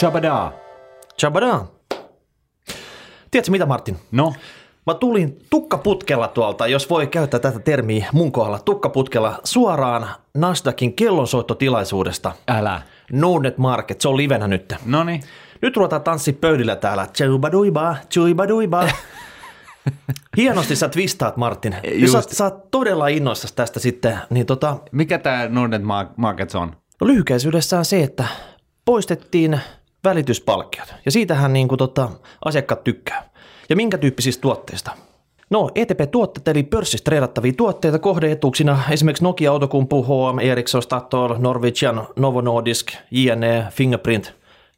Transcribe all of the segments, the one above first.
Chabada. Chabada. Tiedätkö mitä Martin? No, Mä tulin tukkaputkella tuolta, jos voi käyttää tätä termiä mun kohdalla, tukkaputkella suoraan Nasdaqin kellonsoittotilaisuudesta. älä. Nordnet Market, se on livenä nyt. No niin. Nyt ruvetaan tanssi pöydillä täällä. Chubaduiba, chuibaduiba. Hienosti sä twistaat, Martin. Just. sä, sä oot todella innoissasi tästä sitten. Niin tota, Mikä tämä Nordnet Ma- Markets on? no lyhykäisyydessään se, että poistettiin välityspalkkiot. Ja siitähän niin kuin tota, asiakkaat tykkää. Ja minkä tyyppisistä tuotteista? No, ETP-tuotteet eli pörssissä treidattavia tuotteita kohdeetuuksina esimerkiksi Nokia, Outokumpu, HM, Ericsson, Statoil, Norwegian, Novo Nordisk, JNE, Fingerprint,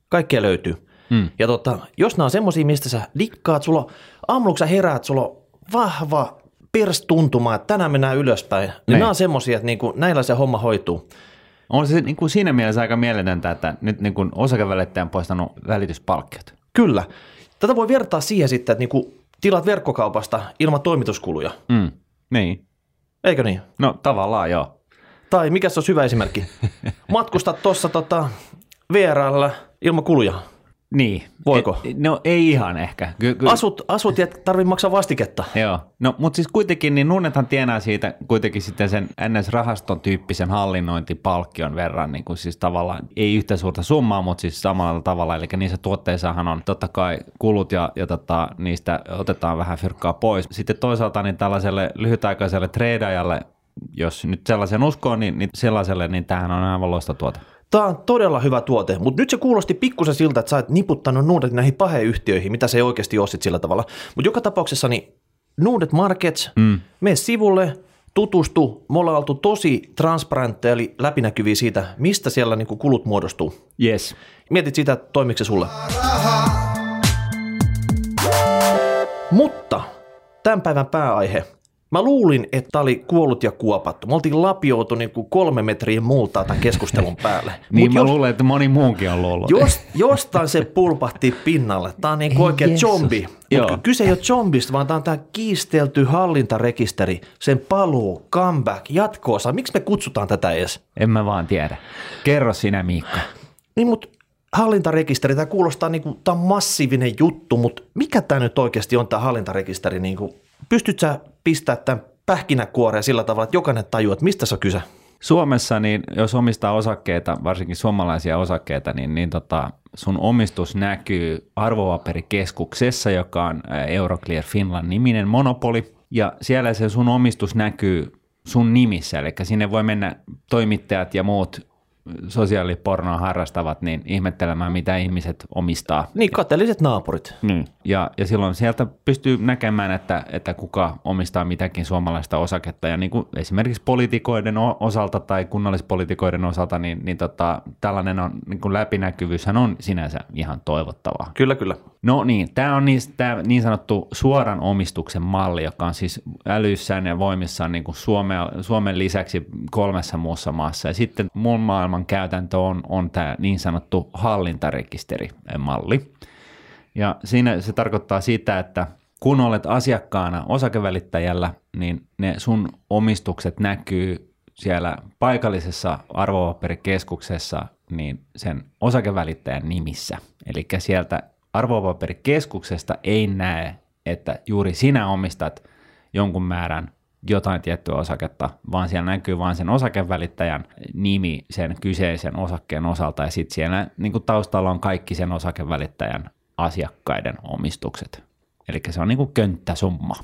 kaikkea löytyy. Mm. Ja tota, jos nämä on semmoisia, mistä sä dikkaat, sulla aamulla sä heräät, sulla on vahva perstuntuma, että tänään mennään ylöspäin, niin Niin. nämä on semmoisia, että niinku, näillä se homma hoituu. On se niin kuin siinä mielessä aika mieletöntä, että nyt niin kuin osakevälittäjä on poistanut välityspalkkiot. Kyllä. Tätä voi vertaa siihen sitten, että niinku tilat verkkokaupasta ilman toimituskuluja. Mm. Niin. Eikö niin? No tavallaan joo. Tai mikä se olisi hyvä esimerkki? Matkustat tuossa tota, VRL ilman kuluja. Niin. Voiko? Et, no ei ihan ehkä. Ky- ky- Asut, asut ja et tarvitse maksaa vastiketta. Joo, no mutta siis kuitenkin niin Nunnethan tienaa siitä kuitenkin sitten sen NS-rahaston tyyppisen hallinnointipalkkion verran, niin kuin siis tavallaan ei yhtä suurta summaa, mutta siis samalla tavalla, eli niissä tuotteissahan on totta kai kulut ja, ja tota, niistä otetaan vähän fyrkkaa pois. Sitten toisaalta niin tällaiselle lyhytaikaiselle treidajalle, jos nyt sellaisen uskoo, niin, niin sellaiselle, niin tämähän on aivan loistotuote. Tämä on todella hyvä tuote, mutta nyt se kuulosti pikkusen siltä, että sä et niputtanut Nuudet näihin paheyhtiöihin, mitä se ei oikeasti ole sit sillä tavalla. Mutta joka tapauksessa niin Nuudet Markets, mm. mene sivulle, tutustu. Me ollaan oltu tosi transparentteja eli läpinäkyviä siitä, mistä siellä niinku kulut muodostuu. Yes. Mietit sitä, että toimiko se sulle. Mutta tämän päivän pääaihe. Mä luulin, että tää oli kuollut ja kuopattu. Me oltiin lapioitu niin kuin kolme metriä multaa tämän keskustelun päälle. Niin Mut mä jos, luulen, että moni muunkin on luullut. jos, jostain se pulpahti pinnalle. Tää on niin kuin oikein Jeesus. zombi. Mutta kyse ei ole zombista, vaan tää on tää kiistelty hallintarekisteri, sen paluu, comeback, jatkoosa. Miksi me kutsutaan tätä edes? En mä vaan tiedä. Kerro sinä Miikka. Niin, mutta hallintarekisteri, tämä kuulostaa niin kuin, tämä on massiivinen juttu, mutta mikä tämä nyt oikeasti on tämä hallintarekisteri? Niin kuin, pystyt sä pistää tämän pähkinäkuoreen sillä tavalla, että jokainen tajuaa, että mistä se on kyse? Suomessa, niin jos omistaa osakkeita, varsinkin suomalaisia osakkeita, niin, niin tota, sun omistus näkyy arvopaperikeskuksessa, joka on ä, Euroclear Finland niminen monopoli, ja siellä se sun omistus näkyy sun nimissä, eli sinne voi mennä toimittajat ja muut sosiaalipornoa harrastavat niin ihmettelemään, mitä ihmiset omistaa. Niin, kateelliset naapurit. Niin. Ja, ja silloin sieltä pystyy näkemään, että, että kuka omistaa mitäkin suomalaista osaketta. Ja niin kuin esimerkiksi poliitikoiden osalta tai kunnallispoliitikoiden osalta, niin, niin tota, tällainen on, niin kuin läpinäkyvyyshän on sinänsä ihan toivottavaa. Kyllä, kyllä. No niin, tämä on niin, tää niin sanottu suoran omistuksen malli, joka on siis älyssään ja voimissaan niin kuin Suomea, Suomen lisäksi kolmessa muussa maassa. Ja sitten muun maailman käytäntö on, on tämä niin sanottu hallintarekisterimalli. Ja siinä se tarkoittaa sitä, että kun olet asiakkaana osakevälittäjällä, niin ne sun omistukset näkyy siellä paikallisessa arvopaperikeskuksessa niin sen osakevälittäjän nimissä. Eli sieltä arvopaperikeskuksesta ei näe, että juuri sinä omistat jonkun määrän jotain tiettyä osaketta, vaan siellä näkyy vain sen osakevälittäjän nimi sen kyseisen osakkeen osalta, ja sitten siellä niin kuin taustalla on kaikki sen osakevälittäjän asiakkaiden omistukset. Eli se on niin kuin könttäsumma.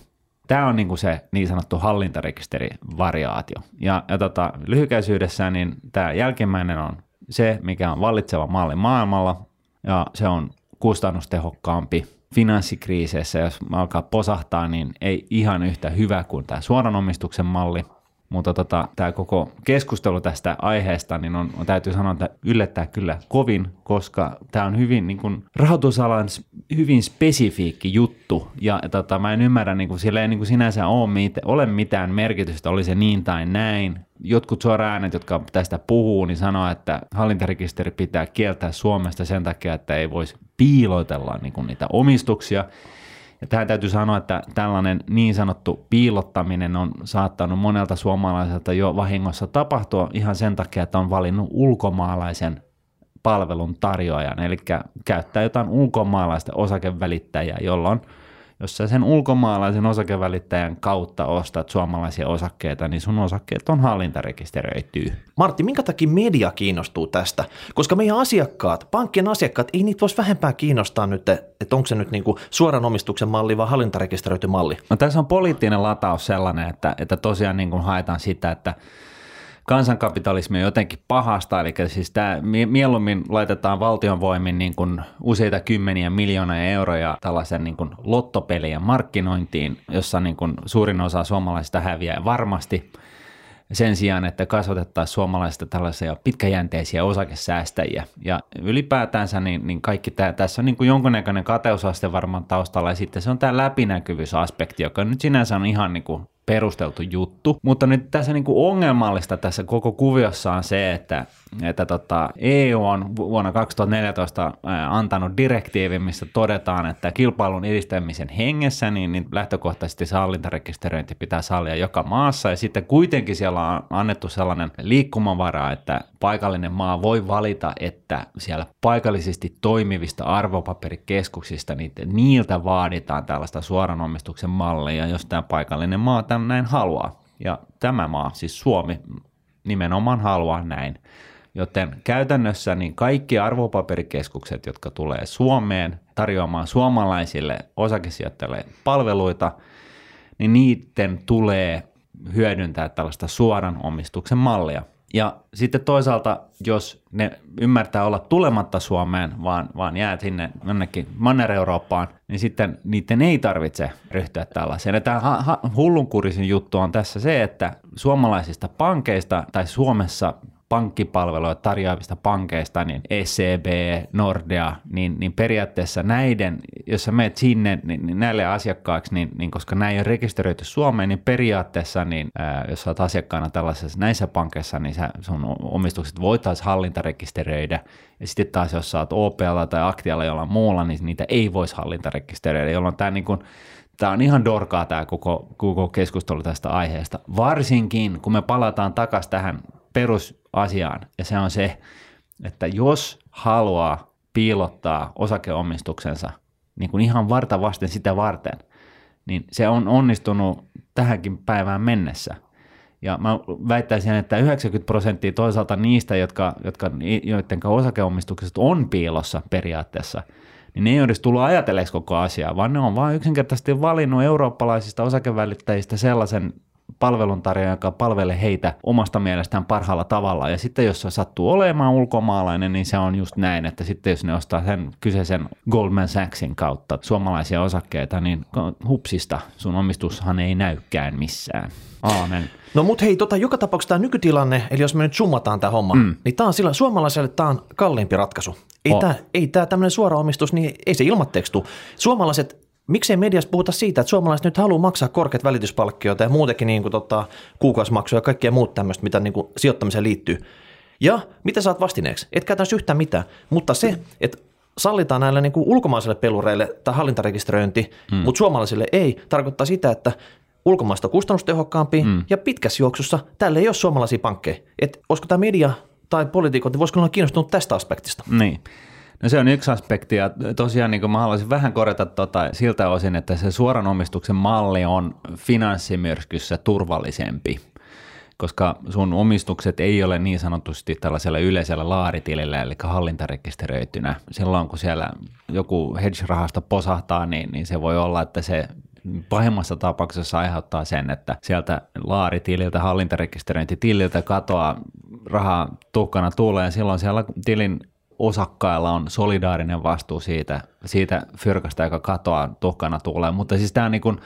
Tämä on niin kuin se niin sanottu hallintarekisterivariaatio. Ja, ja tota, lyhykäisyydessään niin tämä jälkimmäinen on se, mikä on vallitseva malli maailmalla, ja se on kustannustehokkaampi finanssikriiseissä, jos alkaa posahtaa, niin ei ihan yhtä hyvä kuin tämä suoran omistuksen malli. Mutta tota, tämä koko keskustelu tästä aiheesta, niin on, on täytyy sanoa, että yllättää kyllä kovin, koska tämä on hyvin niin kuin, rahoitusalan hyvin spesifiikki juttu, ja tota, mä en ymmärrä, niin kuin, sillä ei niin kuin sinänsä ole, mit, ole mitään merkitystä, oli se niin tai näin. Jotkut suora äänet, jotka tästä puhuu, niin sanoo, että hallintarekisteri pitää kieltää Suomesta sen takia, että ei voisi piilotella niin kuin niitä omistuksia. Ja tähän täytyy sanoa, että tällainen niin sanottu piilottaminen on saattanut monelta suomalaiselta jo vahingossa tapahtua ihan sen takia, että on valinnut ulkomaalaisen palvelun tarjoajan, eli käyttää jotain ulkomaalaista osakevälittäjää, jolloin jos sä sen ulkomaalaisen osakevälittäjän kautta ostat suomalaisia osakkeita, niin sun osakkeet on hallintarekisteröityy. Martti, minkä takia media kiinnostuu tästä? Koska meidän asiakkaat, pankkien asiakkaat, ei niitä voisi vähempää kiinnostaa nyt, että onko se nyt niinku suoran omistuksen malli vai hallintarekisteröity malli? No, tässä on poliittinen lataus sellainen, että, että tosiaan niin kuin haetaan sitä, että kansankapitalismi on jotenkin pahasta, eli siis tämä mieluummin laitetaan valtion voimin niin kuin useita kymmeniä miljoonia euroja tällaisen niin kuin lottopelien markkinointiin, jossa niin kuin suurin osa suomalaisista häviää varmasti sen sijaan, että kasvatettaisiin suomalaisista tällaisia pitkäjänteisiä osakesäästäjiä. Ja ylipäätänsä niin, niin kaikki tämä, tässä on niin kuin jonkunnäköinen kateusaste varmaan taustalla, ja sitten se on tämä läpinäkyvyysaspekti, joka nyt sinänsä on ihan niin kuin perusteltu juttu. Mutta nyt tässä niin kuin ongelmallista tässä koko kuviossa on se, että, että tota EU on vuonna 2014 antanut direktiivin, missä todetaan, että kilpailun edistämisen hengessä niin, niin lähtökohtaisesti se hallintarekisteröinti pitää sallia joka maassa ja sitten kuitenkin siellä on annettu sellainen liikkumavara, että paikallinen maa voi valita, että siellä paikallisesti toimivista arvopaperikeskuksista niin niiltä vaaditaan tällaista suoran omistuksen mallia, jos tämä paikallinen maa tämän näin haluaa. Ja tämä maa, siis Suomi, nimenomaan haluaa näin. Joten käytännössä niin kaikki arvopaperikeskukset, jotka tulee Suomeen tarjoamaan suomalaisille osakesijoittajille palveluita, niin niiden tulee hyödyntää tällaista suoran omistuksen mallia – ja sitten toisaalta, jos ne ymmärtää olla tulematta Suomeen, vaan, vaan jää sinne jonnekin Manner-Eurooppaan, niin sitten niiden ei tarvitse ryhtyä tällaiseen. Ja tämä hullunkurisin juttu on tässä se, että suomalaisista pankeista tai Suomessa pankkipalveluja tarjoavista pankeista, niin ECB, Nordea, niin, niin periaatteessa näiden, jos sä menet sinne niin, niin näille asiakkaaksi, niin, niin koska nämä ei ole rekisteröity Suomeen, niin periaatteessa, niin, ää, jos sä oot asiakkaana tällaisessa näissä pankeissa, niin sä, sun omistukset voitaisiin hallintarekisteröidä, ja sitten taas jos sä oot OPlla tai Aktialla jollain muulla, niin niitä ei voisi hallintarekisteröidä, jolloin tämä niin Tämä on ihan dorkaa tämä koko, koko keskustelu tästä aiheesta, varsinkin kun me palataan takaisin tähän perusasiaan, ja se on se, että jos haluaa piilottaa osakeomistuksensa niin kuin ihan varta vasten sitä varten, niin se on onnistunut tähänkin päivään mennessä. Ja mä väittäisin, että 90 prosenttia toisaalta niistä, jotka, jotka, joiden osakeomistukset on piilossa periaatteessa, niin ne ei ole tullut ajatelleeksi koko asiaa, vaan ne on vain yksinkertaisesti valinnut eurooppalaisista osakevälittäjistä sellaisen palveluntarjoaja, joka palvelee heitä omasta mielestään parhaalla tavalla. Ja sitten jos se sattuu olemaan ulkomaalainen, niin se on just näin, että sitten jos ne ostaa sen kyseisen Goldman Sachsin kautta suomalaisia osakkeita, niin hupsista sun omistushan ei näykään missään. Aamen. No mut hei, tota, joka tapauksessa tämä nykytilanne, eli jos me nyt summataan tämä homma, mm. niin tämä on sillä suomalaiselle tämä on kalliimpi ratkaisu. Ei oh. tämä tämmöinen suora omistus, niin ei se ilmatteeksi tule. Suomalaiset miksei mediassa puhuta siitä, että suomalaiset nyt haluaa maksaa korkeat välityspalkkioita ja muutenkin niin kuin, tota, kuukausimaksuja ja kaikkea muut tämmöistä, mitä niin kuin, sijoittamiseen liittyy. Ja mitä saat vastineeksi? Et käytännössä yhtään mitään, mutta se, että sallitaan näille niin kuin ulkomaisille pelureille tai hallintarekisteröinti, hmm. mutta suomalaisille ei, tarkoittaa sitä, että ulkomaista kustannustehokkaampi hmm. ja pitkässä juoksussa tälle ei ole suomalaisia pankkeja. Et olisiko tämä media tai poliitikot, niin voisiko olla kiinnostunut tästä aspektista? Niin. No se on yksi aspekti ja tosiaan niin mä haluaisin vähän korjata tota, siltä osin, että se suoran omistuksen malli on finanssimyrskyssä turvallisempi koska sun omistukset ei ole niin sanotusti tällaisella yleisellä laaritilillä, eli hallintarekisteröitynä. Silloin kun siellä joku hedge-rahasto posahtaa, niin, niin se voi olla, että se pahimmassa tapauksessa aiheuttaa sen, että sieltä laaritililtä, hallintarekisteröintitililtä katoaa rahaa tuhkana tulee, ja silloin siellä tilin osakkailla on solidaarinen vastuu siitä, siitä fyrkasta, joka katoaa tuhkana tulee. Mutta siis tämä on niin kuin,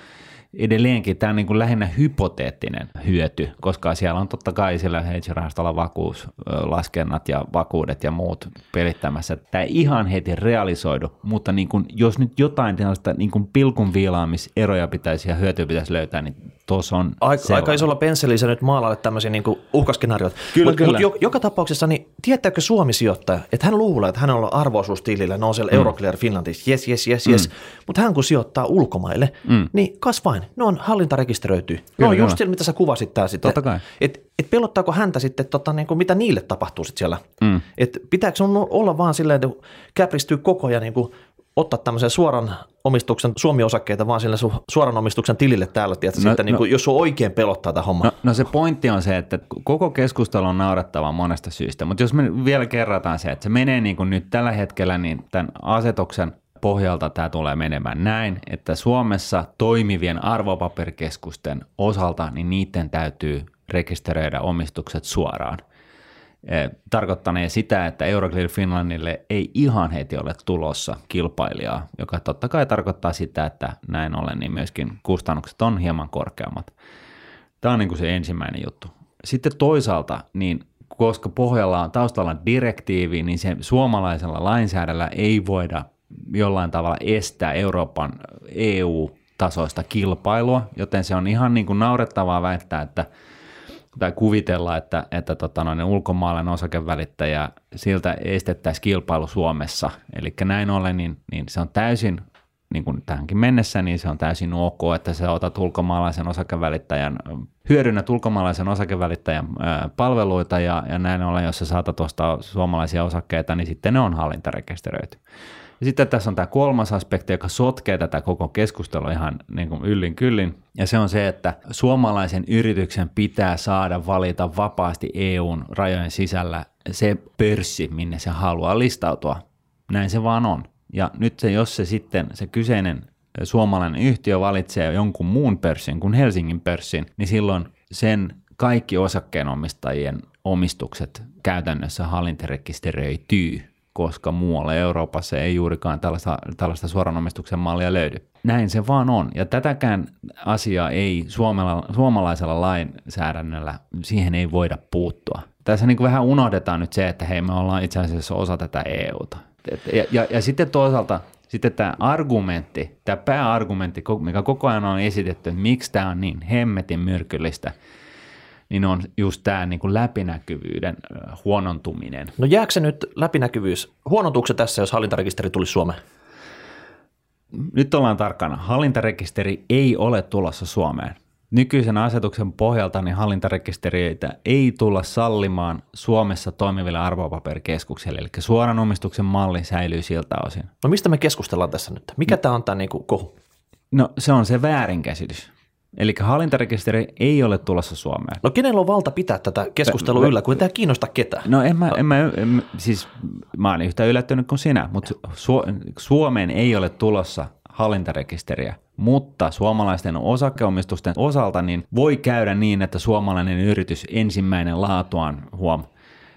edelleenkin tämä on niin kuin lähinnä hypoteettinen hyöty, koska siellä on totta kai sillä hedge-rahastolla vakuuslaskennat ja vakuudet ja muut pelittämässä. Tämä ei ihan heti realisoidu, mutta niin kuin, jos nyt jotain tällaista niin kuin pilkun viilaamiseroja pitäisi ja hyötyä pitäisi löytää, niin tuossa on Aika, sellainen. aika isolla pensselillä nyt maalalle tämmöisiä niin uhkaskenaarioita. Kyllä, Mut, kyllä. Mut jo, joka tapauksessa, niin tietääkö Suomi sijoittaja, että hän luulee, että hänellä on arvoisuustilillä, ne on siellä mm. Euroclear Finlandissa, yes, yes, yes, yes. Mm. Mutta hän kun sijoittaa ulkomaille, mm. niin kas vain, ne on hallintarekisteröity. Ne Kyllä, on just siellä, mitä sä kuvasit tää sitten. Totta kai. Et, et pelottaako häntä sitten, tota, niin kuin, mitä niille tapahtuu sitten siellä? Mm. Et pitääkö olla vaan silleen, että käpristyy koko ajan niin kuin, ottaa tämmöisen suoran omistuksen Suomi-osakkeita vaan sille sun suoran omistuksen tilille täällä, tiedätkö, No, sitten, niin no- kuin, jos sun oikein pelottaa tämä homma. No, no se pointti on se, että koko keskustelu on naurettavaa monesta syystä, mutta jos me vielä kerrataan se, että se menee niin kuin nyt tällä hetkellä, niin tämän asetuksen pohjalta tämä tulee menemään näin, että Suomessa toimivien arvopaperikeskusten osalta, niin niiden täytyy rekisteröidä omistukset suoraan. Eh, Tarkoittanee sitä, että Euroclear Finlandille ei ihan heti ole tulossa kilpailijaa, joka totta kai tarkoittaa sitä, että näin ollen niin myöskin kustannukset on hieman korkeammat. Tämä on niin kuin se ensimmäinen juttu. Sitten toisaalta, niin koska pohjalla on taustalla direktiivi, niin se suomalaisella lainsäädällä ei voida jollain tavalla estää Euroopan EU-tasoista kilpailua, joten se on ihan niin kuin naurettavaa väittää, että tai kuvitella, että, että tota noin, ulkomaalainen osakevälittäjä, siltä estettäisiin kilpailu Suomessa. Eli näin ollen, niin, niin se on täysin, niin kuin tähänkin mennessä, niin se on täysin ok, että sä otat ulkomaalaisen osakevälittäjän, hyödynnät ulkomaalaisen osakevälittäjän palveluita ja, ja näin ollen, jos sä saatat ostaa suomalaisia osakkeita, niin sitten ne on hallintarekisteröity. Ja sitten tässä on tämä kolmas aspekti, joka sotkee tätä koko keskustelua ihan niin kuin yllin kyllin, ja se on se, että suomalaisen yrityksen pitää saada valita vapaasti EUn rajojen sisällä se pörssi, minne se haluaa listautua. Näin se vaan on. Ja nyt se, jos se sitten, se kyseinen suomalainen yhtiö valitsee jonkun muun pörssin kuin Helsingin pörssin, niin silloin sen kaikki osakkeenomistajien omistukset käytännössä hallintarekisteröityy koska muualla Euroopassa ei juurikaan tällaista, tällaista suoranomistuksen mallia löydy. Näin se vaan on, ja tätäkään asiaa ei suomala, suomalaisella lainsäädännöllä, siihen ei voida puuttua. Tässä niin kuin vähän unohdetaan nyt se, että hei me ollaan itse asiassa osa tätä EUta. Ja, ja, ja sitten toisaalta sitten tämä argumentti, tämä pääargumentti, mikä koko ajan on esitetty, että miksi tämä on niin hemmetin myrkyllistä, niin on just tämä niin kuin läpinäkyvyyden huonontuminen. No jääkö se nyt läpinäkyvyys? Huonontuuko se tässä, jos hallintarekisteri tulisi Suomeen? Nyt ollaan tarkkana. Hallintarekisteri ei ole tulossa Suomeen. Nykyisen asetuksen pohjalta niin hallintarekisteriöitä ei tulla sallimaan Suomessa toimiville arvopaperikeskuksille, eli suoran omistuksen malli säilyy siltä osin. No mistä me keskustellaan tässä nyt? Mikä tämä on tämä niinku kohu? No se on se väärinkäsitys. Eli hallintarekisteri ei ole tulossa Suomeen. No kenellä on valta pitää tätä keskustelua yllä, kun ei tämä kiinnosta ketään? No en mä, en mä, en, siis mä oon yhtä yllättynyt kuin sinä, mutta Su- Suomeen ei ole tulossa hallintarekisteriä, mutta suomalaisten osakeomistusten osalta niin voi käydä niin, että suomalainen yritys ensimmäinen laatuaan huom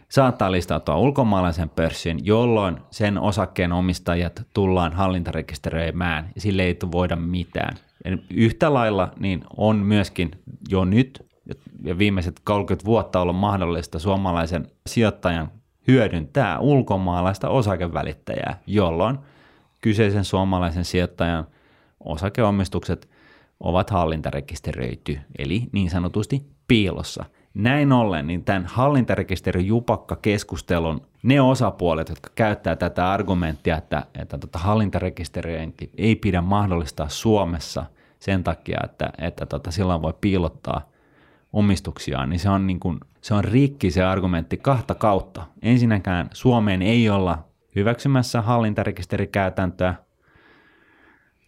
saattaa listautua ulkomaalaisen pörssin, jolloin sen osakkeen omistajat tullaan hallintarekisteröimään ja sille ei voida mitään. Ja yhtä lailla niin on myöskin jo nyt ja viimeiset 30 vuotta ollut mahdollista suomalaisen sijoittajan hyödyntää ulkomaalaista osakevälittäjää, jolloin kyseisen suomalaisen sijoittajan osakeomistukset ovat hallintarekisteröity, eli niin sanotusti piilossa. Näin ollen, niin tämän jupakka-keskustelun ne osapuolet, jotka käyttää tätä argumenttia, että, että tota hallintarekisteröinti ei pidä mahdollistaa Suomessa sen takia, että, että tota silloin voi piilottaa omistuksiaan, niin se on, niin kuin, se on rikki se argumentti kahta kautta. Ensinnäkään Suomeen ei olla hyväksymässä hallintarekisterikäytäntöä.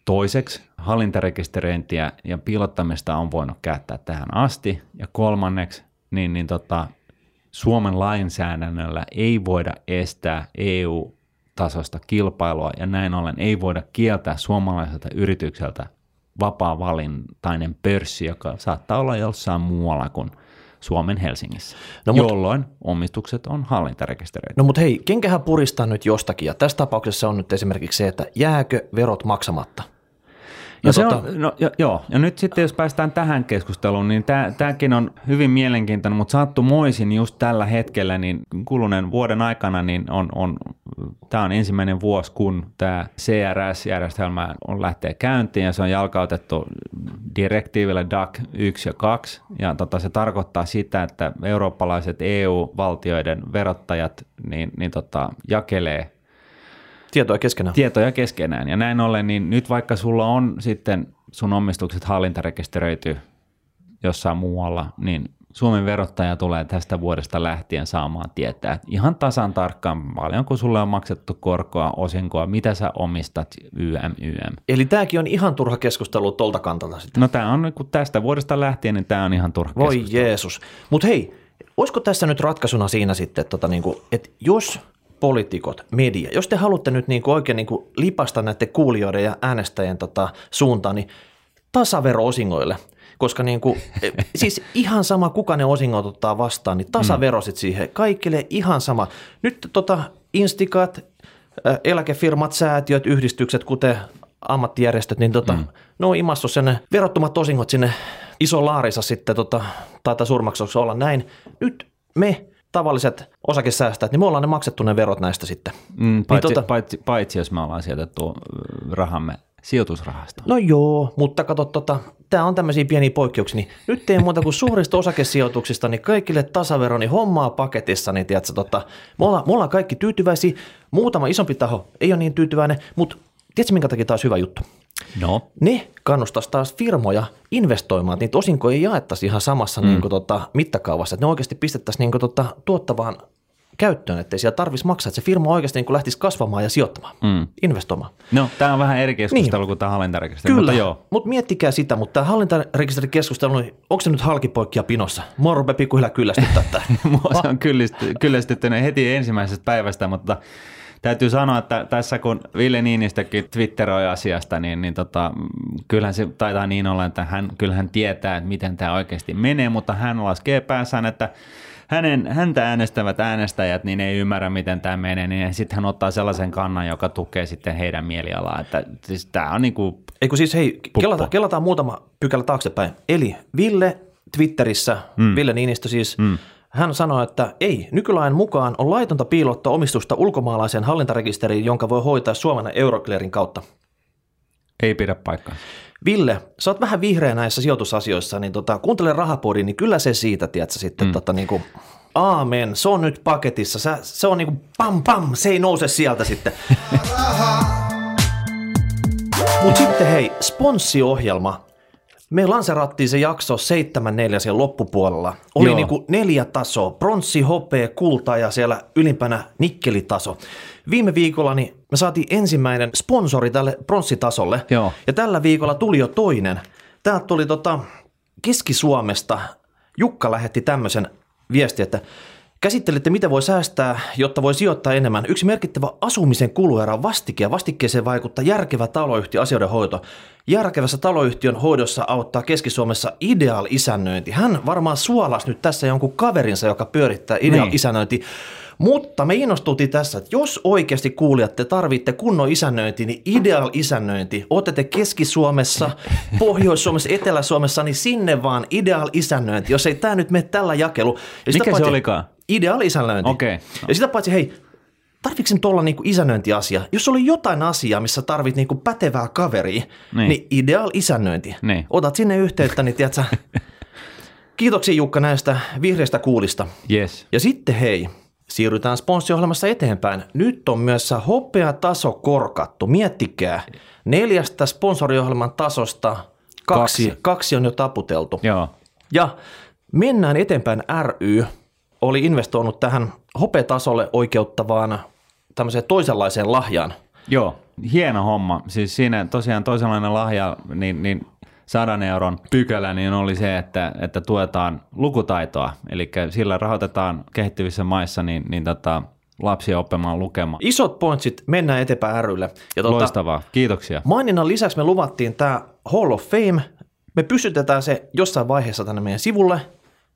Toiseksi hallintarekisteröintiä ja piilottamista on voinut käyttää tähän asti. Ja kolmanneksi, niin, niin tota, Suomen lainsäädännöllä ei voida estää EU-tasoista kilpailua ja näin ollen ei voida kieltää suomalaiselta yritykseltä vapaa-valintainen pörssi, joka saattaa olla jossain muualla kuin Suomen Helsingissä, No no, mut- jolloin omistukset on hallintarekisteröity. No mutta hei, kenkähän puristaa nyt jostakin, ja tässä tapauksessa on nyt esimerkiksi se, että jääkö verot maksamatta? Ja no se tota... on, no, jo, joo, ja nyt sitten jos päästään tähän keskusteluun, niin tämäkin on hyvin mielenkiintoinen, mutta sattumoisin just tällä hetkellä, niin kuluneen vuoden aikana, niin on, on tämä on ensimmäinen vuosi, kun tämä CRS-järjestelmä on lähtee käyntiin ja se on jalkautettu direktiivillä DAC 1 ja 2 ja tota, se tarkoittaa sitä, että eurooppalaiset EU-valtioiden verottajat niin, niin tota, jakelee tietoja keskenään. Tietoja keskenään ja näin ollen, niin nyt vaikka sulla on sitten sun omistukset hallintarekisteröity jossain muualla, niin Suomen verottaja tulee tästä vuodesta lähtien saamaan tietää ihan tasan tarkkaan, paljonko sulle on maksettu korkoa, osinkoa, mitä sä omistat, YM, YM. Eli tämäkin on ihan turha keskustelu tuolta kantalta sitten. No tämä on, kun tästä vuodesta lähtien, niin tämä on ihan turha Voi keskustelu. Jeesus. Mutta hei, olisiko tässä nyt ratkaisuna siinä sitten, tota, niin kuin, että jos poliitikot, media, jos te haluatte nyt niin kuin oikein niin kuin lipasta näiden kuulijoiden ja äänestäjien tota, suuntaan, niin tasavero-osingoille – koska niin kuin, e, siis ihan sama, kuka ne osingot ottaa vastaan, niin tasaverosit siihen. Kaikille ihan sama. Nyt tota, instikat, eläkefirmat, säätiöt, yhdistykset, kuten ammattijärjestöt, niin tota, mm. ne on imassu sen verottomat osingot sinne iso laarissa sitten, tota, tai surmaksoksi olla näin. Nyt me tavalliset osakesäästäjät, niin me ollaan ne maksettu ne verot näistä sitten. Mm, niin paitsi, niin tota, paitsi, paitsi, jos me ollaan sijoitettu rahamme sijoitusrahasta. No joo, mutta kato, tota, tämä on tämmöisiä pieniä poikkeuksia, niin nyt ei muuta kuin suurista osakesijoituksista, niin kaikille tasavero, niin hommaa paketissa, niin tiedätkö, tota, me, ollaan, me ollaan kaikki tyytyväisiä, muutama isompi taho ei ole niin tyytyväinen, mutta tiedätkö minkä takia taas hyvä juttu? No. Ne kannustaisi taas firmoja investoimaan, että niitä osinkoja ei jaettaisi ihan samassa mm. niin kuin, tota, mittakaavassa, että ne oikeasti pistettäisiin niin kuin, tota, tuottavaan käyttöön, ettei siellä tarvitsisi maksaa, että se firma oikeasti niin lähtisi kasvamaan ja sijoittamaan, mm. investoimaan. No, tämä on vähän eri keskustelu niin. kuin tämä hallintarekisteri. Kyllä, mutta, joo. mutta miettikää sitä, mutta tämä hallintarekisterikeskustelu, niin onko se nyt halkipoikkia pinossa? Mua rupeaa pikkuhiljaa kyllästyttää tämä. Mua se on kyllästyttänyt heti ensimmäisestä päivästä, mutta täytyy sanoa, että tässä kun Ville Niinistökin twitteroi asiasta, niin, niin tota, kyllähän se taitaa niin olla, että hän, kyllähän tietää, että miten tämä oikeasti menee, mutta hän laskee päässään, että hänen, häntä äänestävät äänestäjät niin ei ymmärrä, miten tämä menee, niin sitten hän ottaa sellaisen kannan, joka tukee sitten heidän mielialaa. Että siis tämä on niin kuin Eikö siis hei, kelata, kelataan muutama pykälä taaksepäin. Eli Ville Twitterissä, mm. Ville Niinistö siis, mm. Hän sanoi, että ei, nykylain mukaan on laitonta piilottaa omistusta ulkomaalaiseen hallintarekisteriin, jonka voi hoitaa Suomen Euroclearin kautta. Ei pidä paikkaa. Ville, sä oot vähän vihreä näissä sijoitusasioissa, niin tota, kuuntele rahapodi, niin kyllä se siitä, tiedätkö, sitten mm. tota, niin kuin, aamen, se on nyt paketissa, Sä, se on niin kuin pam pam, se ei nouse sieltä sitten. Mutta sitten hei, sponssiohjelma, me lanserattiin se jakso 7.4 siellä loppupuolella. Oli niin kuin neljä tasoa, pronssi, hopea, kulta ja siellä ylimpänä nikkelitaso. Viime viikolla niin me saatiin ensimmäinen sponsori tälle pronssitasolle. Joo. Ja tällä viikolla tuli jo toinen. Täältä tuli tota Keski-Suomesta. Jukka lähetti tämmöisen viesti, että Käsittelette, mitä voi säästää, jotta voi sijoittaa enemmän. Yksi merkittävä asumisen kuluerä on vastike ja vastikkeeseen vaikuttaa järkevä taloyhtiö asioiden hoito. Järkevässä taloyhtiön hoidossa auttaa Keski-Suomessa Ideal isännöinti. Hän varmaan suolas nyt tässä jonkun kaverinsa, joka pyörittää Ideal niin. isännöinti. Mutta me innostuttiin tässä, että jos oikeasti kuulijat te tarvitte kunnon isännöinti, niin ideal isännöinti, ootte te Keski-Suomessa, Pohjois-Suomessa, Etelä-Suomessa, niin sinne vaan ideal isännöinti, jos ei tämä nyt mene tällä jakelu. Ja Mikä paitsi, se olikaan? Ideal isännöinti. Okay. Ja sitä paitsi, hei, tarvitsetko nyt olla niinku isännöintiasia? Jos oli jotain asiaa, missä tarvit niinku pätevää kaveria, niin, niin ideal isännöinti. Niin. Otat sinne yhteyttä, niin tiedätkö, Kiitoksia Jukka näistä vihreistä kuulista. Yes. Ja sitten hei, Siirrytään sponssiohjelmassa eteenpäin. Nyt on myös taso korkattu. Miettikää, neljästä sponsoriohjelman tasosta kaksi, kaksi. kaksi on jo taputeltu. Joo. Ja Mennään eteenpäin ry oli investoinut tähän hopetasolle oikeuttavaan tämmöiseen toisenlaiseen lahjaan. Joo, hieno homma. Siis siinä tosiaan toisenlainen lahja, niin, niin sadan euron pykälä niin oli se, että, että tuetaan lukutaitoa. Eli sillä rahoitetaan kehittyvissä maissa niin, niin tota, lapsia oppimaan lukemaan. Isot pointsit mennään eteenpäin rylle. Ja tuota, Loistavaa, kiitoksia. Maininnan lisäksi me luvattiin tämä Hall of Fame. Me pysytetään se jossain vaiheessa tänne meidän sivulle.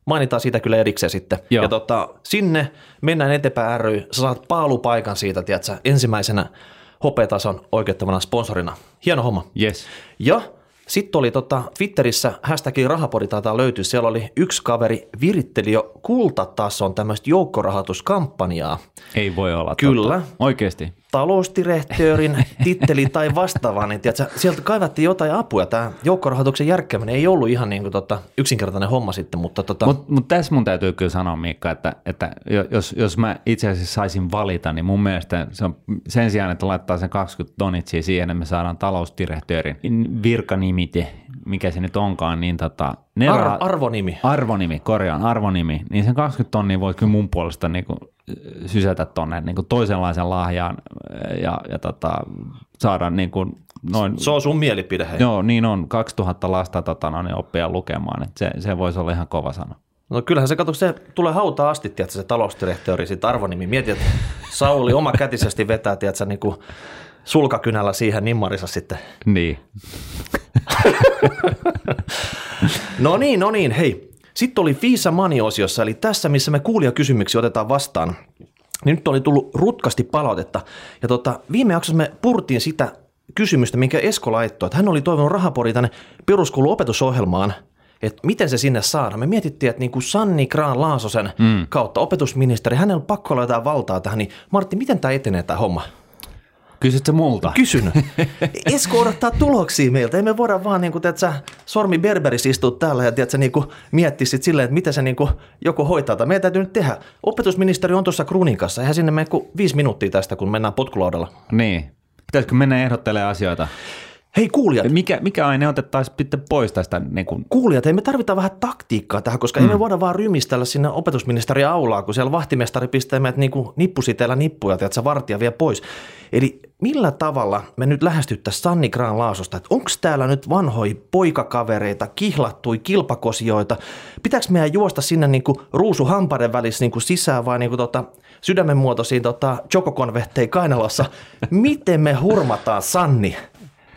Mainitaan siitä kyllä erikseen sitten. Joo. Ja tota, sinne mennään eteenpäin ry. Sä saat paalupaikan siitä, tiedätkö, ensimmäisenä hopetason oikeuttavana sponsorina. Hieno homma. Yes. Ja Sitten oli tota, Twitterissä hashtagin rahapodi taitaa löytyä. Siellä oli yksi kaveri viritteli jo kultatason tämmöistä joukkorahoituskampanjaa. Ei voi olla Kyllä. Totta. Oikeasti. Talousdirektöörin titteli tai vastaavaa, niin tiedätkö, sieltä kaivattiin jotain apua. Tämä joukkorahoituksen järkkääminen ei ollut ihan niin kuin tota, yksinkertainen homma sitten, mutta tota, Mutta mut tässä mun täytyy kyllä sanoa, Miikka, että, että jos, jos mä itse asiassa saisin valita, niin mun mielestä se on, sen sijaan, että laittaa sen 20 tonitsia siihen, että me saadaan talousdirektöörin virkanimite, mikä se nyt onkaan, niin tota, ne ar- arvonimi. arvonimi, korjaan, arvonimi, niin sen 20 tonnia voi kyllä mun puolesta niin kuin sysätä tonne niin toisenlaisen lahjaan ja, ja tota, saada niin kuin noin, Se on sun mielipide, hei. joo, niin on, 2000 lasta tota, no, niin oppia lukemaan, että se, se voisi olla ihan kova sana. No kyllähän se, kato, se tulee hautaa asti, tiedätkö, se talousdirektori, sit arvonimi. Mieti, että Sauli oma kätisesti vetää, tiedätkö, niin kuin sulkakynällä siihen nimmarissa sitten. Niin. No niin, no niin, hei. Sitten oli Fiisa Mani-osiossa, eli tässä, missä me kuulijakysymyksiä otetaan vastaan. Niin nyt oli tullut rutkasti palautetta. Ja tota, viime jaksossa me purtiin sitä kysymystä, minkä Esko laittoi, että hän oli toivonut rahapori tänne peruskoulun opetusohjelmaan, että miten se sinne saadaan. Me mietittiin, että niin kuin Sanni Graan Laasosen mm. kautta opetusministeri, hänellä on pakko olla jotain valtaa tähän, niin Martti, miten tämä etenee tämä homma? Kysyt sä multa? Kysyn. Esko odottaa tuloksia meiltä. Ei me voida vaan niin kuin, tiedätkö, sormi berberis istua täällä ja tiedätkö, niin kuin, miettiä sit silleen, että miten se niin kuin, joku hoitaa. Tai meidän täytyy nyt tehdä. Opetusministeri on tuossa kruunin kanssa. Eihän sinne mene kuin viisi minuuttia tästä, kun mennään potkulaudalla. Niin. Pitäisikö mennä ehdottelemaan asioita? Hei kuulijat, Mikä, mikä aine otettaisiin sitten pois tästä? Niin kuin, kuulijat, ei me tarvitaan vähän taktiikkaa tähän, koska mm. ei me voida vaan rymistellä sinne opetusministeri aulaa, kun siellä vahtimestari pistää meidät niin nippusiteellä nippuja, että se vartija vie pois. Eli millä tavalla me nyt lähestyttäisiin Sanni Graan Laasosta, että onko täällä nyt vanhoja poikakavereita, kihlattui kilpakosioita, pitääkö meidän juosta sinne niin kuin ruusuhampaiden välissä niin kuin sisään vai niin tota, sydämen muotoisiin tota, chokokonvehtei kainalossa, miten me hurmataan Sanni?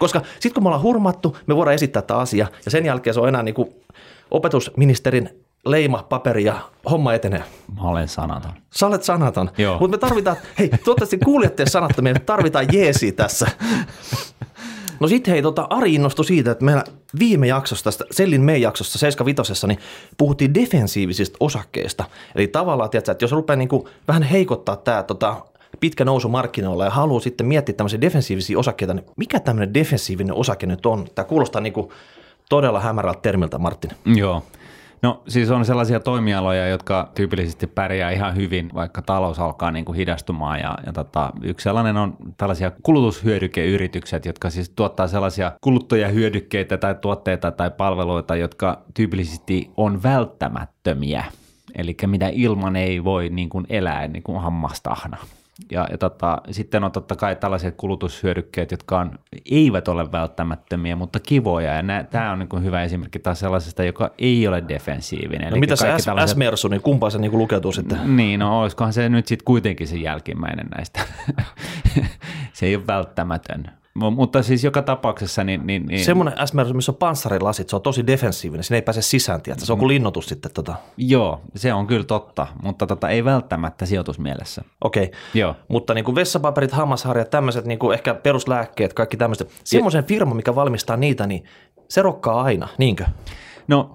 Koska sitten kun me ollaan hurmattu, me voidaan esittää tämä asia ja sen jälkeen se on enää niin kuin opetusministerin leima, paperi ja homma etenee. mä olen sanaton. Sä olet sanaton. Mutta me tarvitaan, hei, toivottavasti kuulijatte sanattomia, me tarvitaan jeesi tässä. No sitten hei, tota, Ari innostui siitä, että meillä viime jaksossa, tästä Sellin meidän jaksossa 75 niin puhuttiin defensiivisistä osakkeista. Eli tavallaan, tiedätkö, että jos rupeaa niin kuin vähän heikottaa tämä tota, pitkä nousu markkinoilla ja haluaa sitten miettiä tämmöisiä defensiivisiä osakkeita, niin mikä tämmöinen defensiivinen osake nyt on? Tämä kuulostaa niin kuin todella hämärältä termiltä, Martin. Joo. No siis on sellaisia toimialoja, jotka tyypillisesti pärjää ihan hyvin, vaikka talous alkaa niin kuin hidastumaan. Ja, ja tota, yksi sellainen on tällaisia kulutushyödykeyritykset, jotka siis tuottaa sellaisia kuluttajahyödykkeitä tai tuotteita tai palveluita, jotka tyypillisesti on välttämättömiä. Eli mitä ilman ei voi niin kuin elää niin kuin hammastahna. Ja, ja tota, sitten on totta kai tällaiset kulutushyödykkeet, jotka on, eivät ole välttämättömiä, mutta kivoja. Ja tämä on niin hyvä esimerkki taas sellaisesta, joka ei ole defensiivinen. No Eli mitä se S- tällaiset- S-Mersu, niin kumpaan se niin lukeutuu sitten? niin, no olisikohan se nyt sitten kuitenkin se jälkimmäinen näistä. se ei ole välttämätön. Mu- Mutta siis joka tapauksessa, niin, niin, niin Semmoinen S-Mersu, missä on panssarilasit, se on tosi defensiivinen, sinne ei pääse sisään, tiedätkö? Se on kuin linnoitus sitten. Tota. joo, se on kyllä totta, mutta tota, ei välttämättä sijoitusmielessä. Okei, Joo. mutta niin kuin vessapaperit, hammasharjat, tämmöiset niin kuin ehkä peruslääkkeet, kaikki tämmöiset. Semmoisen firma, mikä valmistaa niitä, niin se rokkaa aina, niinkö? No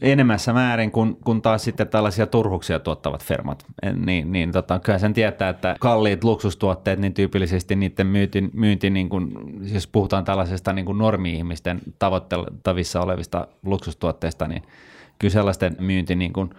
enemmässä määrin kuin, kun taas sitten tällaisia turhuksia tuottavat firmat, niin, niin tota, kyllä sen tietää, että kalliit luksustuotteet, niin tyypillisesti niiden myynti, myynti niin kuin, jos puhutaan tällaisesta niin kuin normi-ihmisten tavoittavissa olevista luksustuotteista, niin kyllä sellaisten myynti niin kuin,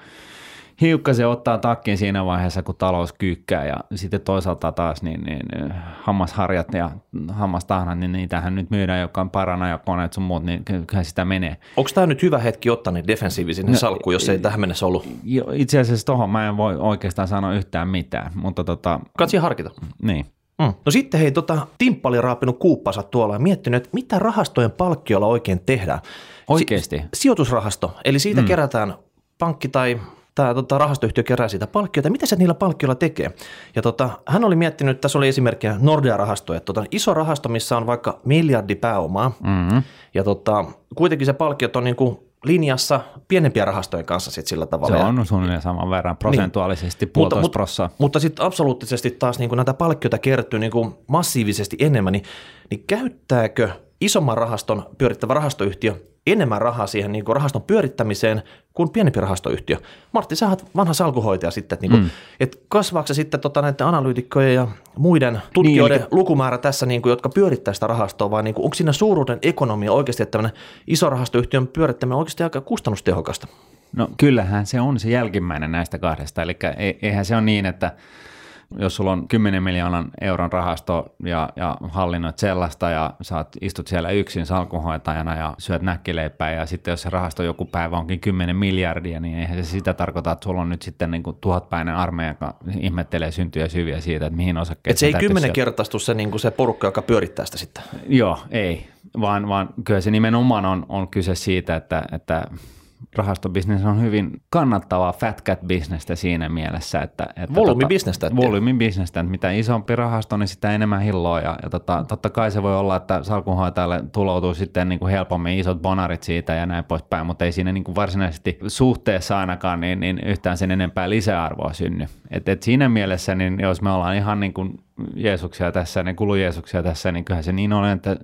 hiukkasen ottaa takkiin siinä vaiheessa, kun talous kyykkää ja sitten toisaalta taas niin, niin hammasharjat ja hammastahnat, niin niitähän nyt myydään, joka on parana ja koneet sun muut, niin kyllä sitä menee. Onko tämä nyt hyvä hetki ottaa ne defensiivisen no, salkku, jos ei tähän mennessä ollut? Jo, itse asiassa tuohon mä en voi oikeastaan sanoa yhtään mitään, mutta tota, Kansi harkita. niin. Mm. No sitten hei, tota, Timppa oli raapinut kuuppansa tuolla ja miettinyt, että mitä rahastojen palkkiolla oikein tehdään. Oikeesti? Si- sijoitusrahasto, eli siitä mm. kerätään pankki tai tämä tota, rahastoyhtiö kerää siitä palkkioita. Mitä se niillä palkkioilla tekee? Ja tota, hän oli miettinyt, tässä oli esimerkkinä Nordea-rahasto, että tota, iso rahasto, missä on vaikka miljardi pääomaa, Mm-hmm. ja tota, kuitenkin se palkkiot on niin kuin linjassa pienempien rahastojen kanssa sit sillä Se tavalla. Ja- on suunnilleen saman verran prosentuaalisesti, mutta, puolitoista mutta, prossaa. mutta sitten absoluuttisesti taas niin kun näitä palkkioita kertyy niin kuin massiivisesti enemmän, niin, niin käyttääkö isomman rahaston pyörittävä rahastoyhtiö enemmän rahaa siihen niin kuin rahaston pyörittämiseen kuin pienempi rahastoyhtiö. Martti, sä oot vanha salkuhoitaja sitten, että, niin kuin, mm. että kasvaako se sitten tota, näiden analyytikkojen ja muiden tutkijoiden niin, eli... lukumäärä tässä, niin kuin, jotka pyörittää sitä rahastoa, vai niin kuin, onko siinä suuruuden ekonomia oikeasti, että tämmöinen iso rahastoyhtiön pyörittäminen on oikeasti aika kustannustehokasta? No kyllähän se on se jälkimmäinen näistä kahdesta, eli eihän se ole niin, että jos sulla on 10 miljoonan euron rahasto ja, ja hallinnoit sellaista ja saat, istut siellä yksin salkunhoitajana ja syöt näkkileipää ja sitten jos se rahasto joku päivä onkin 10 miljardia, niin eihän se sitä tarkoita, että sulla on nyt sitten niin kuin tuhatpäinen armeija, joka ihmettelee syntyjä syviä siitä, että mihin osakkeeseen Et se ei kymmenen kertaistu se, niin kuin se porukka, joka pyörittää sitä sitten. Joo, ei, vaan, vaan kyllä se nimenomaan on, on kyse siitä, että, että rahastobisnes on hyvin kannattavaa fat cat bisnestä siinä mielessä, että, että volyymibisnestä. Tota, volyymibisnestä, että mitä isompi rahasto, niin sitä enemmän hilloa ja, ja tota, totta kai se voi olla, että salkunhoitajalle tuloutuu sitten niin kuin helpommin isot bonarit siitä ja näin poispäin, mutta ei siinä niin kuin varsinaisesti suhteessa ainakaan niin, niin yhtään sen enempää lisäarvoa synny. Et, et siinä mielessä, niin jos me ollaan ihan niin kuin Jeesuksia tässä, niin kulu Jeesuksia tässä, niin kyllähän se niin on, että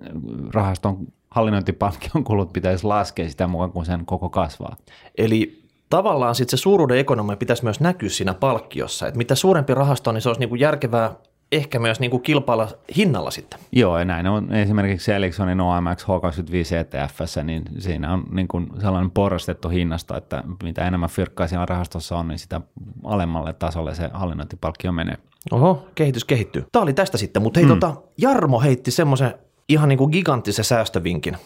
rahaston hallinnointipalkkion kulut pitäisi laskea sitä mukaan, kun sen koko kasvaa. Eli tavallaan sitten se suuruuden ekonomia pitäisi myös näkyä siinä palkkiossa. että mitä suurempi rahasto, niin se olisi niinku järkevää ehkä myös niinku kilpailla hinnalla sitten. Joo, ja näin on esimerkiksi Ericssonin OMX H25 ETF, niin siinä on niin kuin sellainen porrastettu hinnasta, että mitä enemmän fyrkkaa siinä rahastossa on, niin sitä alemmalle tasolle se hallinnointipalkkio menee. Oho, kehitys kehittyy. Tämä oli tästä sitten, mutta hei, mm. tota, Jarmo heitti semmoisen ihan niin kuin giganttisen säästövinkin.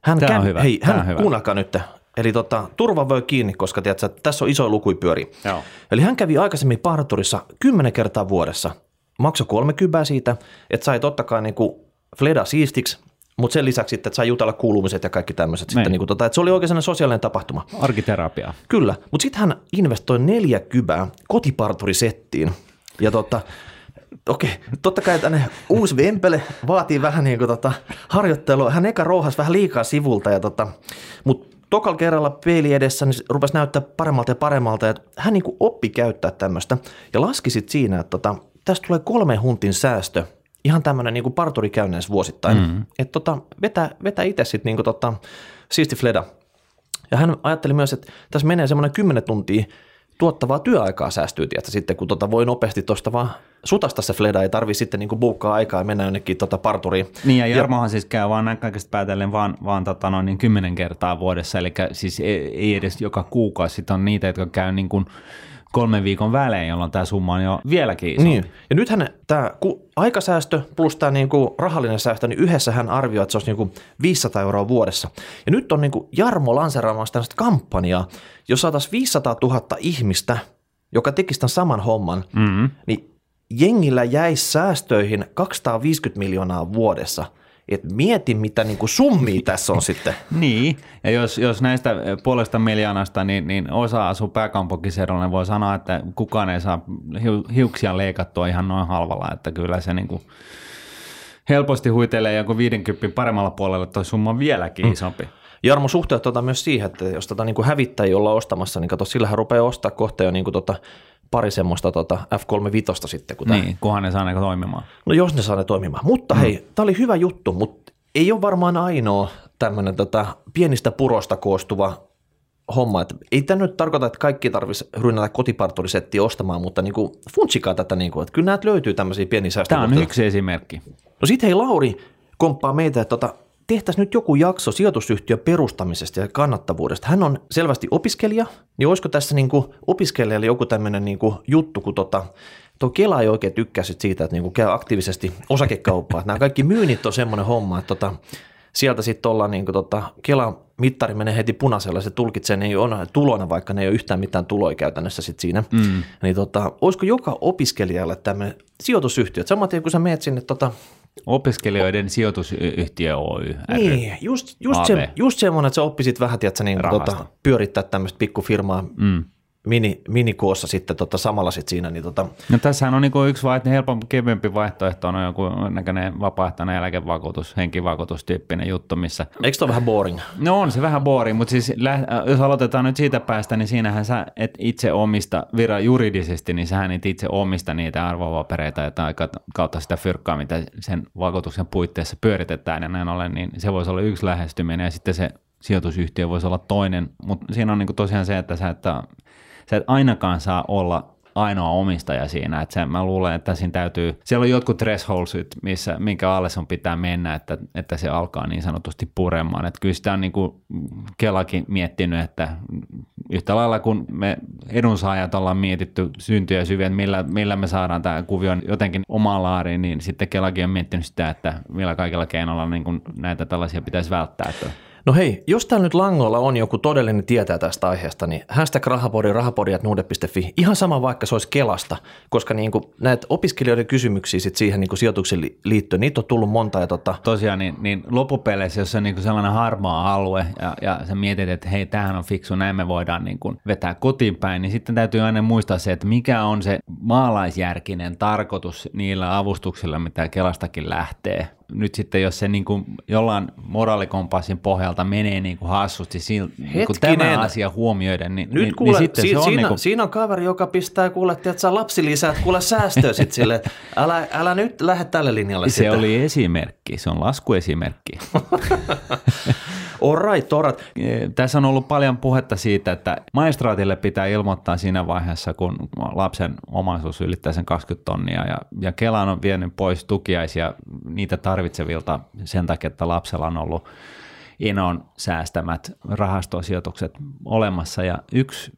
Hän Tämä on hyvä. Hei, Tämä hän, on hyvä. kuunnelkaa nyt. Eli tota, turva voi kiinni, koska tiedätkö, tässä on iso lukupyöri. Joo. Eli hän kävi aikaisemmin parturissa kymmenen kertaa vuodessa. Maksoi kolme kybää siitä, että sai totta kai niin kuin fleda siistiksi, mutta sen lisäksi sitten, että sai jutella kuulumiset ja kaikki tämmöiset. Sitten, niin kuin tota, että se oli oikein sosiaalinen tapahtuma. Arkiterapia. Kyllä, mutta sitten hän investoi neljä kybää kotiparturisettiin. Ja tota, okei, totta kai tänne uusi vempele vaatii vähän niin kuin tota harjoittelua. Hän eka rouhas vähän liikaa sivulta, ja tota, mutta tokal kerralla peili edessä niin rupesi näyttää paremmalta ja paremmalta, ja hän niin kuin oppi käyttää tämmöistä ja laski sitten siinä, että tota, tästä tulee kolme huntin säästö, ihan tämmöinen niin parturikäynneys vuosittain, mm-hmm. että tota, vetä, vetä itse sitten niin tota, siisti fleda. Ja hän ajatteli myös, että tässä menee semmoinen 10 tuntia tuottavaa työaikaa säästyy, tietysti, sitten kun tota voi nopeasti tuosta vaan sutasta se fleda, ei tarvi sitten niin buukkaa aikaa ja mennä jonnekin tota parturiin. Niin ja Jarmohan ja, siis käy vaan näin kaikesta päätellen vaan, vaan tota noin, niin kymmenen kertaa vuodessa, eli siis ei, ei edes joka kuukausi, sitten on niitä, jotka käy niin kuin kolmen viikon välein, jolloin tämä summa on jo vieläkin iso. Niin. Ja nythän tämä aikasäästö plus tämä niinku rahallinen säästö, niin yhdessä hän arvioi, että se olisi niinku 500 euroa vuodessa. Ja nyt on niinku Jarmo lanseeraamassa tällaista kampanjaa, jos saataisiin 500 000 ihmistä, joka tekisi tämän saman homman, mm-hmm. niin jengillä jäisi säästöihin 250 miljoonaa vuodessa – et mieti, mitä niin kuin summia tässä on sitten. niin, ja jos, jos näistä puolesta miljoonasta, niin, niin osa asuu pääkaupunkiseudulla, niin voi sanoa, että kukaan ei saa hiuksia leikattua ihan noin halvalla, että kyllä se niin kuin helposti huitelee joku 50 paremmalla puolella, toi summa on vieläkin mm. Jarmo suhteut tota myös siihen, että jos tota niin hävittäjiä ollaan ostamassa, niin kato, sillähän rupeaa ostaa kohta jo niin kuin tota pari semmoista tota F35 sitten. Kun niin, kunhan ne saa ne toimimaan. No jos ne saa ne toimimaan. Mutta mm. hei, tämä oli hyvä juttu, mutta ei ole varmaan ainoa tämmöinen tota, pienistä purosta koostuva homma. Että ei tämä nyt tarkoita, että kaikki tarvitsisi rynnätä kotiparturisettiä ostamaan, mutta niin kuin, funtsikaa tätä, niin kuin, että kyllä näet löytyy tämmöisiä pieniä säästöjä. Tämä on yksi esimerkki. No sitten hei Lauri komppaa meitä, että tota, tehtäisiin nyt joku jakso sijoitusyhtiön perustamisesta ja kannattavuudesta. Hän on selvästi opiskelija, niin olisiko tässä niin kuin opiskelijalle joku tämmöinen niin kuin juttu, kun tota, tuo Kela ei oikein tykkää siitä, että niin kuin käy aktiivisesti osakekauppaa. Nämä kaikki myynnit on semmoinen homma, että tota, sieltä sitten ollaan niin kuin tota, Kela mittari menee heti punaisella, se tulkitsee, ne ei ole tulona, vaikka ne ei ole yhtään mitään tuloja käytännössä sit siinä. Mm. Niin tota, olisiko joka opiskelijalle tämmöinen sijoitusyhtiö, samaten kun sä meet sinne tota, Opiskelijoiden sijoitusyhtiö Oy. Niin, just, just, se, just semmoinen, että sä oppisit vähän, tiedätkö, niin, tota, pyörittää tämmöistä pikkufirmaa. Mm. Mini, minikoossa sitten tota, samalla sit siinä. Niin tota, No tässähän on niinku yksi vaihtoehto, helpompi, kevyempi vaihtoehto on joku näköinen vapaaehtoinen eläkevakuutus, henkivakuutustyyppinen juttu, missä eikö se ole vähän boring? No on se vähän boring, mutta siis äh, jos aloitetaan nyt siitä päästä, niin siinähän sä et itse omista vira juridisesti, niin sähän et itse omista niitä arvopapereita ja kautta sitä fyrkkaa, mitä sen vakuutuksen puitteissa pyöritetään ja näin ollen, niin se voisi olla yksi lähestyminen ja sitten se sijoitusyhtiö voisi olla toinen, mutta siinä on niinku tosiaan se, että sä et, sä et ainakaan saa olla ainoa omistaja siinä. Että se, mä luulen, että siinä täytyy, siellä on jotkut thresholdsit, missä, minkä alle sun pitää mennä, että, että se alkaa niin sanotusti puremaan. Että kyllä sitä on niin kuin Kelakin miettinyt, että yhtä lailla kun me edunsaajat ollaan mietitty syntyjä syviä, että millä, millä me saadaan tämä kuvio jotenkin omaan laariin, niin sitten Kelakin on miettinyt sitä, että millä kaikilla keinoilla niin kuin näitä tällaisia pitäisi välttää. Että No hei, jos täällä nyt langolla on joku todellinen tietää tästä aiheesta, niin hashtag rahapodi, rahapodi.nuude.fi, ihan sama vaikka se olisi Kelasta, koska niin kuin näitä opiskelijoiden kysymyksiä sit siihen niin kuin sijoituksen liittyen, niitä on tullut monta. Ja tota... Tosiaan, niin, niin loppupeleissä, jos on niin kuin sellainen harmaa alue ja, ja sä mietit, että hei, tämähän on fiksu, näin me voidaan niin kuin vetää kotiin päin, niin sitten täytyy aina muistaa se, että mikä on se maalaisjärkinen tarkoitus niillä avustuksilla, mitä Kelastakin lähtee nyt sitten, jos se niin kuin jollain moraalikompassin pohjalta menee niin kuin hassusti sil, niin kuin tämä asia huomioiden, niin, nyt niin, kuule, niin sitten si- se on siinä, niin kuin... siinä on kaveri, joka pistää kuule, että sä lapsilisät kuule säästöä sitten sille, älä, älä nyt lähde tälle linjalle Se sitten. oli esimerkki, se on laskuesimerkki. All right, all right. Tässä on ollut paljon puhetta siitä, että maistraatille pitää ilmoittaa siinä vaiheessa, kun lapsen omaisuus ylittää sen 20 tonnia ja, ja Kela on vienyt pois tukiaisia niitä tarvitsevilta sen takia, että lapsella on ollut Inon säästämät rahastosijoitukset olemassa ja yksi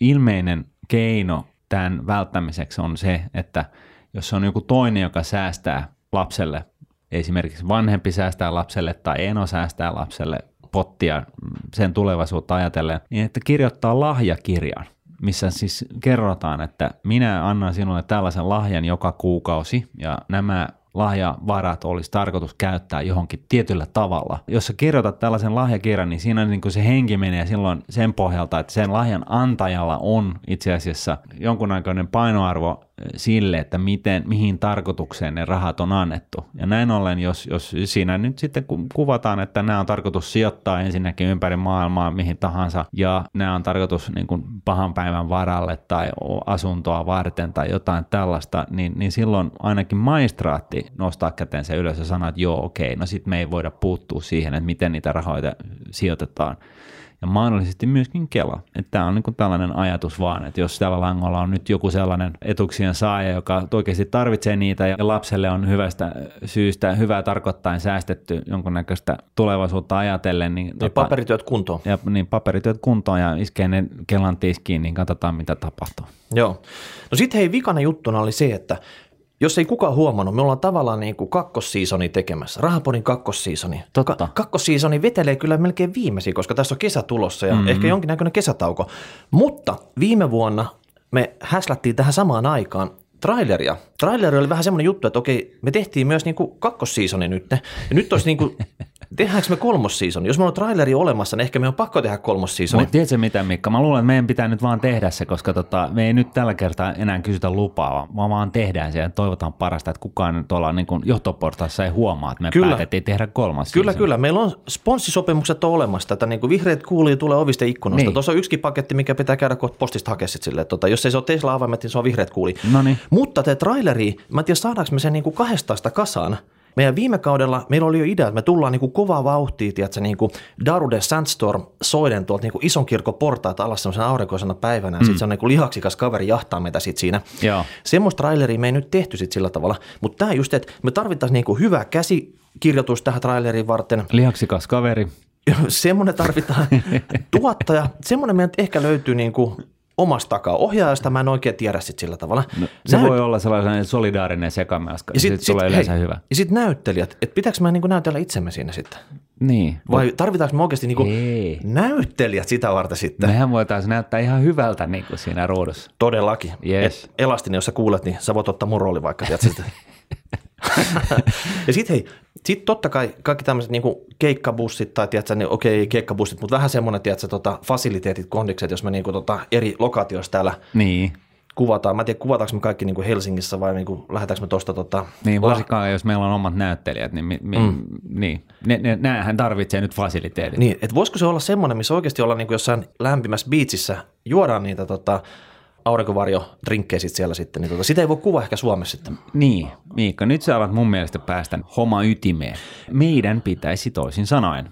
ilmeinen keino tämän välttämiseksi on se, että jos on joku toinen, joka säästää lapselle, esimerkiksi vanhempi säästää lapselle tai eno säästää lapselle pottia sen tulevaisuutta ajatellen, niin että kirjoittaa lahjakirjan, missä siis kerrotaan, että minä annan sinulle tällaisen lahjan joka kuukausi ja nämä lahjavarat olisi tarkoitus käyttää johonkin tietyllä tavalla. Jos sä kirjoitat tällaisen lahjakirjan, niin siinä niin kuin se henki menee silloin sen pohjalta, että sen lahjan antajalla on itse asiassa jonkunnäköinen painoarvo sille, että miten, mihin tarkoitukseen ne rahat on annettu. Ja näin ollen, jos, jos siinä nyt sitten kuvataan, että nämä on tarkoitus sijoittaa ensinnäkin ympäri maailmaa mihin tahansa, ja nämä on tarkoitus niin kuin pahan päivän varalle tai asuntoa varten tai jotain tällaista, niin, niin silloin ainakin maistraatti nostaa kätensä ylös ja sanoo, että joo, okei, no sitten me ei voida puuttua siihen, että miten niitä rahoja sijoitetaan ja mahdollisesti myöskin Kela. Että tämä on niin tällainen ajatus vaan, että jos tällä langolla on nyt joku sellainen etuksien saaja, joka oikeasti tarvitsee niitä ja lapselle on hyvästä syystä, hyvää tarkoittain säästetty jonkunnäköistä tulevaisuutta ajatellen. Niin, niin tota, paperityöt kuntoon. Ja, niin paperityöt kuntoon ja iskee ne Kelan tiskiin, niin katsotaan mitä tapahtuu. Joo. No sitten hei, vikana juttuna oli se, että jos ei kukaan huomannut, me ollaan tavallaan niin kuin kakkossiisoni tekemässä, Rahapodin kakkossiisoni. Totta. Ka- kakkossiisoni vetelee kyllä melkein viimeisiä, koska tässä on kesä tulossa ja mm-hmm. ehkä jonkinnäköinen kesätauko. Mutta viime vuonna me häslättiin tähän samaan aikaan traileria. Traileri oli vähän semmoinen juttu, että okei, me tehtiin myös niin kuin kakkossiisoni nyt. Ja nyt olisi niin kuin tehdäänkö me kolmossiisoni? Jos meillä on traileri olemassa, niin ehkä me on pakko tehdä kolmossiisoni. Mutta tiedätkö mitä Mikka? Mä luulen, että meidän pitää nyt vaan tehdä se, koska tota, me ei nyt tällä kertaa enää kysytä lupaa, vaan vaan tehdään se ja toivotaan parasta, että kukaan tuolla niin johtoportaassa ei huomaa, että me kyllä. päätettiin tehdä kolmas Kyllä, season. kyllä. Meillä on sponssisopimukset on olemassa. Tätä niin kuin vihreät kuulii tulee ovista ikkunoista. Niin. Tuossa on yksi paketti, mikä pitää käydä kohta postista hakea sille. Tota, jos ei se ole Tesla avaimet, niin se on vihreät kuuli. Noniin. Mutta te traileri, mä en tiedä saadaanko me sen niin kuin kahdesta kasaan, meidän viime kaudella meillä oli jo idea, että me tullaan niin kuin kovaa vauhtia, tiedätkö, niin kuin Darude Sandstorm soiden tuolta niin kuin ison kirkon portaat alas semmoisena aurinkoisena päivänä, ja mm. sitten se on niin kuin lihaksikas kaveri jahtaa meitä sit siinä. Joo. Semmoista traileria me ei nyt tehty sit sillä tavalla, mutta tämä just, että me tarvittaisiin niin kuin hyvä käsikirjoitus tähän traileriin varten. Lihaksikas kaveri. Semmoinen tarvitaan. Tuottaja, semmoinen meidän ehkä löytyy niin kuin omasta takaa. Ohjaajasta mä en oikein tiedä sit sillä tavalla. No, se Näyt... voi olla sellainen solidaarinen sekamelska, ja sit, sit, tulee yleensä hei, hyvä. Ja sitten näyttelijät, että pitääkö mä niinku näytellä itsemme siinä sitten? Niin. Vai tarvitaanko me oikeasti niinku näyttelijät sitä varten sitten? Mehän voitaisiin näyttää ihan hyvältä niinku siinä ruudussa. Todellakin. Yes. Et Elastinen, jos sä kuulet, niin sä voit ottaa mun rooli vaikka. Tiedät, ja sitten hei, sit totta kai kaikki tämmöiset niinku keikkabussit tai tiedätkö, niin okei keikkabussit, mutta vähän semmoinen, tiedätkö, tota, fasiliteetit, kondikset, jos me niinku tota, eri lokaatioissa täällä Niin. kuvataan. Mä en tiedä, kuvataanko me kaikki niinku Helsingissä vai niinku, lähdetäänkö me tuosta tota, Niin, varsinkaan jos meillä on omat näyttelijät, niin, mi, mi, mm. niin. Ne, ne, näähän tarvitsee nyt fasiliteetit. Niin, että voisiko se olla semmoinen, missä oikeasti ollaan niin jossain lämpimässä biitsissä, juodaan niitä tota, aurinkovarjo-drinkkejä sit siellä sitten, niin tota, sitä ei voi kuvaa ehkä Suomessa sitten. Niin, Miikka, nyt sä alat mun mielestä päästä homma ytimeen. Meidän pitäisi toisin sanoen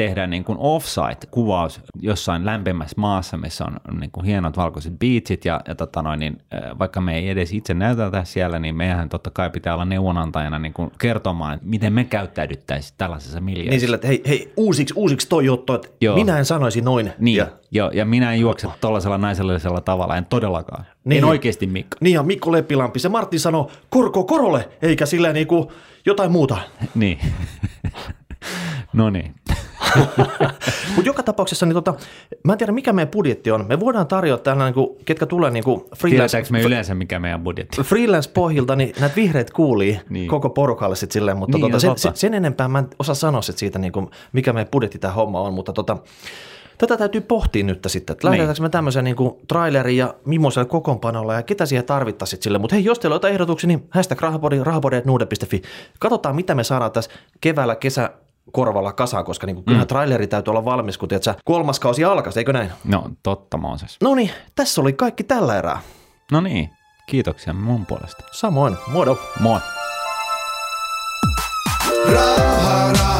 tehdä niin kuin offsite-kuvaus jossain lämpimässä maassa, missä on niin kuin hienot valkoiset beachit ja, ja tota noin, niin, vaikka me ei edes itse näytetä siellä, niin meidän totta kai pitää olla neuvonantajana niin kuin kertomaan, miten me käyttäydyttäisiin tällaisessa miljöössä. Niin sillä, että hei, hei uusiksi, uusiksi toi juttu, että Joo. minä en sanoisi noin. Niin, Ja, ja, ja minä en juokse tuollaisella naisellisella tavalla, en todellakaan. Niin. Niin. En oikeasti Mikko. niin ja Mikko Leppilampi, se Martin sanoi korko korolle, eikä sillä niinku jotain muuta. Niin. no niin. Mutta joka tapauksessa, niin tota, mä en tiedä mikä meidän budjetti on. Me voidaan tarjota täällä, niinku, ketkä tulee niinku freelance, Tiedetäänkö me yleensä, mikä meidän budjetti freelance-pohjilta, niin näitä vihreät kuulii Niin. niin. koko porukalle sitten silleen, mutta Niin, niin, tota, sen, sen, sen, enempää mä en osaa sanoa sit siitä, niin kuin, mikä meidän budjetti tämä homma on, mutta tota, tätä täytyy pohtia nyt sitten, että lähdetäänkö me tämmöisen niin kuin trailerin ja millaisella kokoonpanolla ja ketä siihen tarvittaisiin sille, mutta hei, jos teillä on jotain ehdotuksia, niin hashtag rahapodi, rahapodi.nuude.fi. Katsotaan, mitä me saadaan tässä keväällä, kesä, korvalla kasaan, koska niin kyllähän mm. traileri täytyy olla valmis, kun tiedät, sä, kolmas kausi alkaisi, eikö näin? No, totta Mooses. No niin, tässä oli kaikki tällä erää. No niin, kiitoksia mun puolesta. Samoin, moro. Moi. Raha,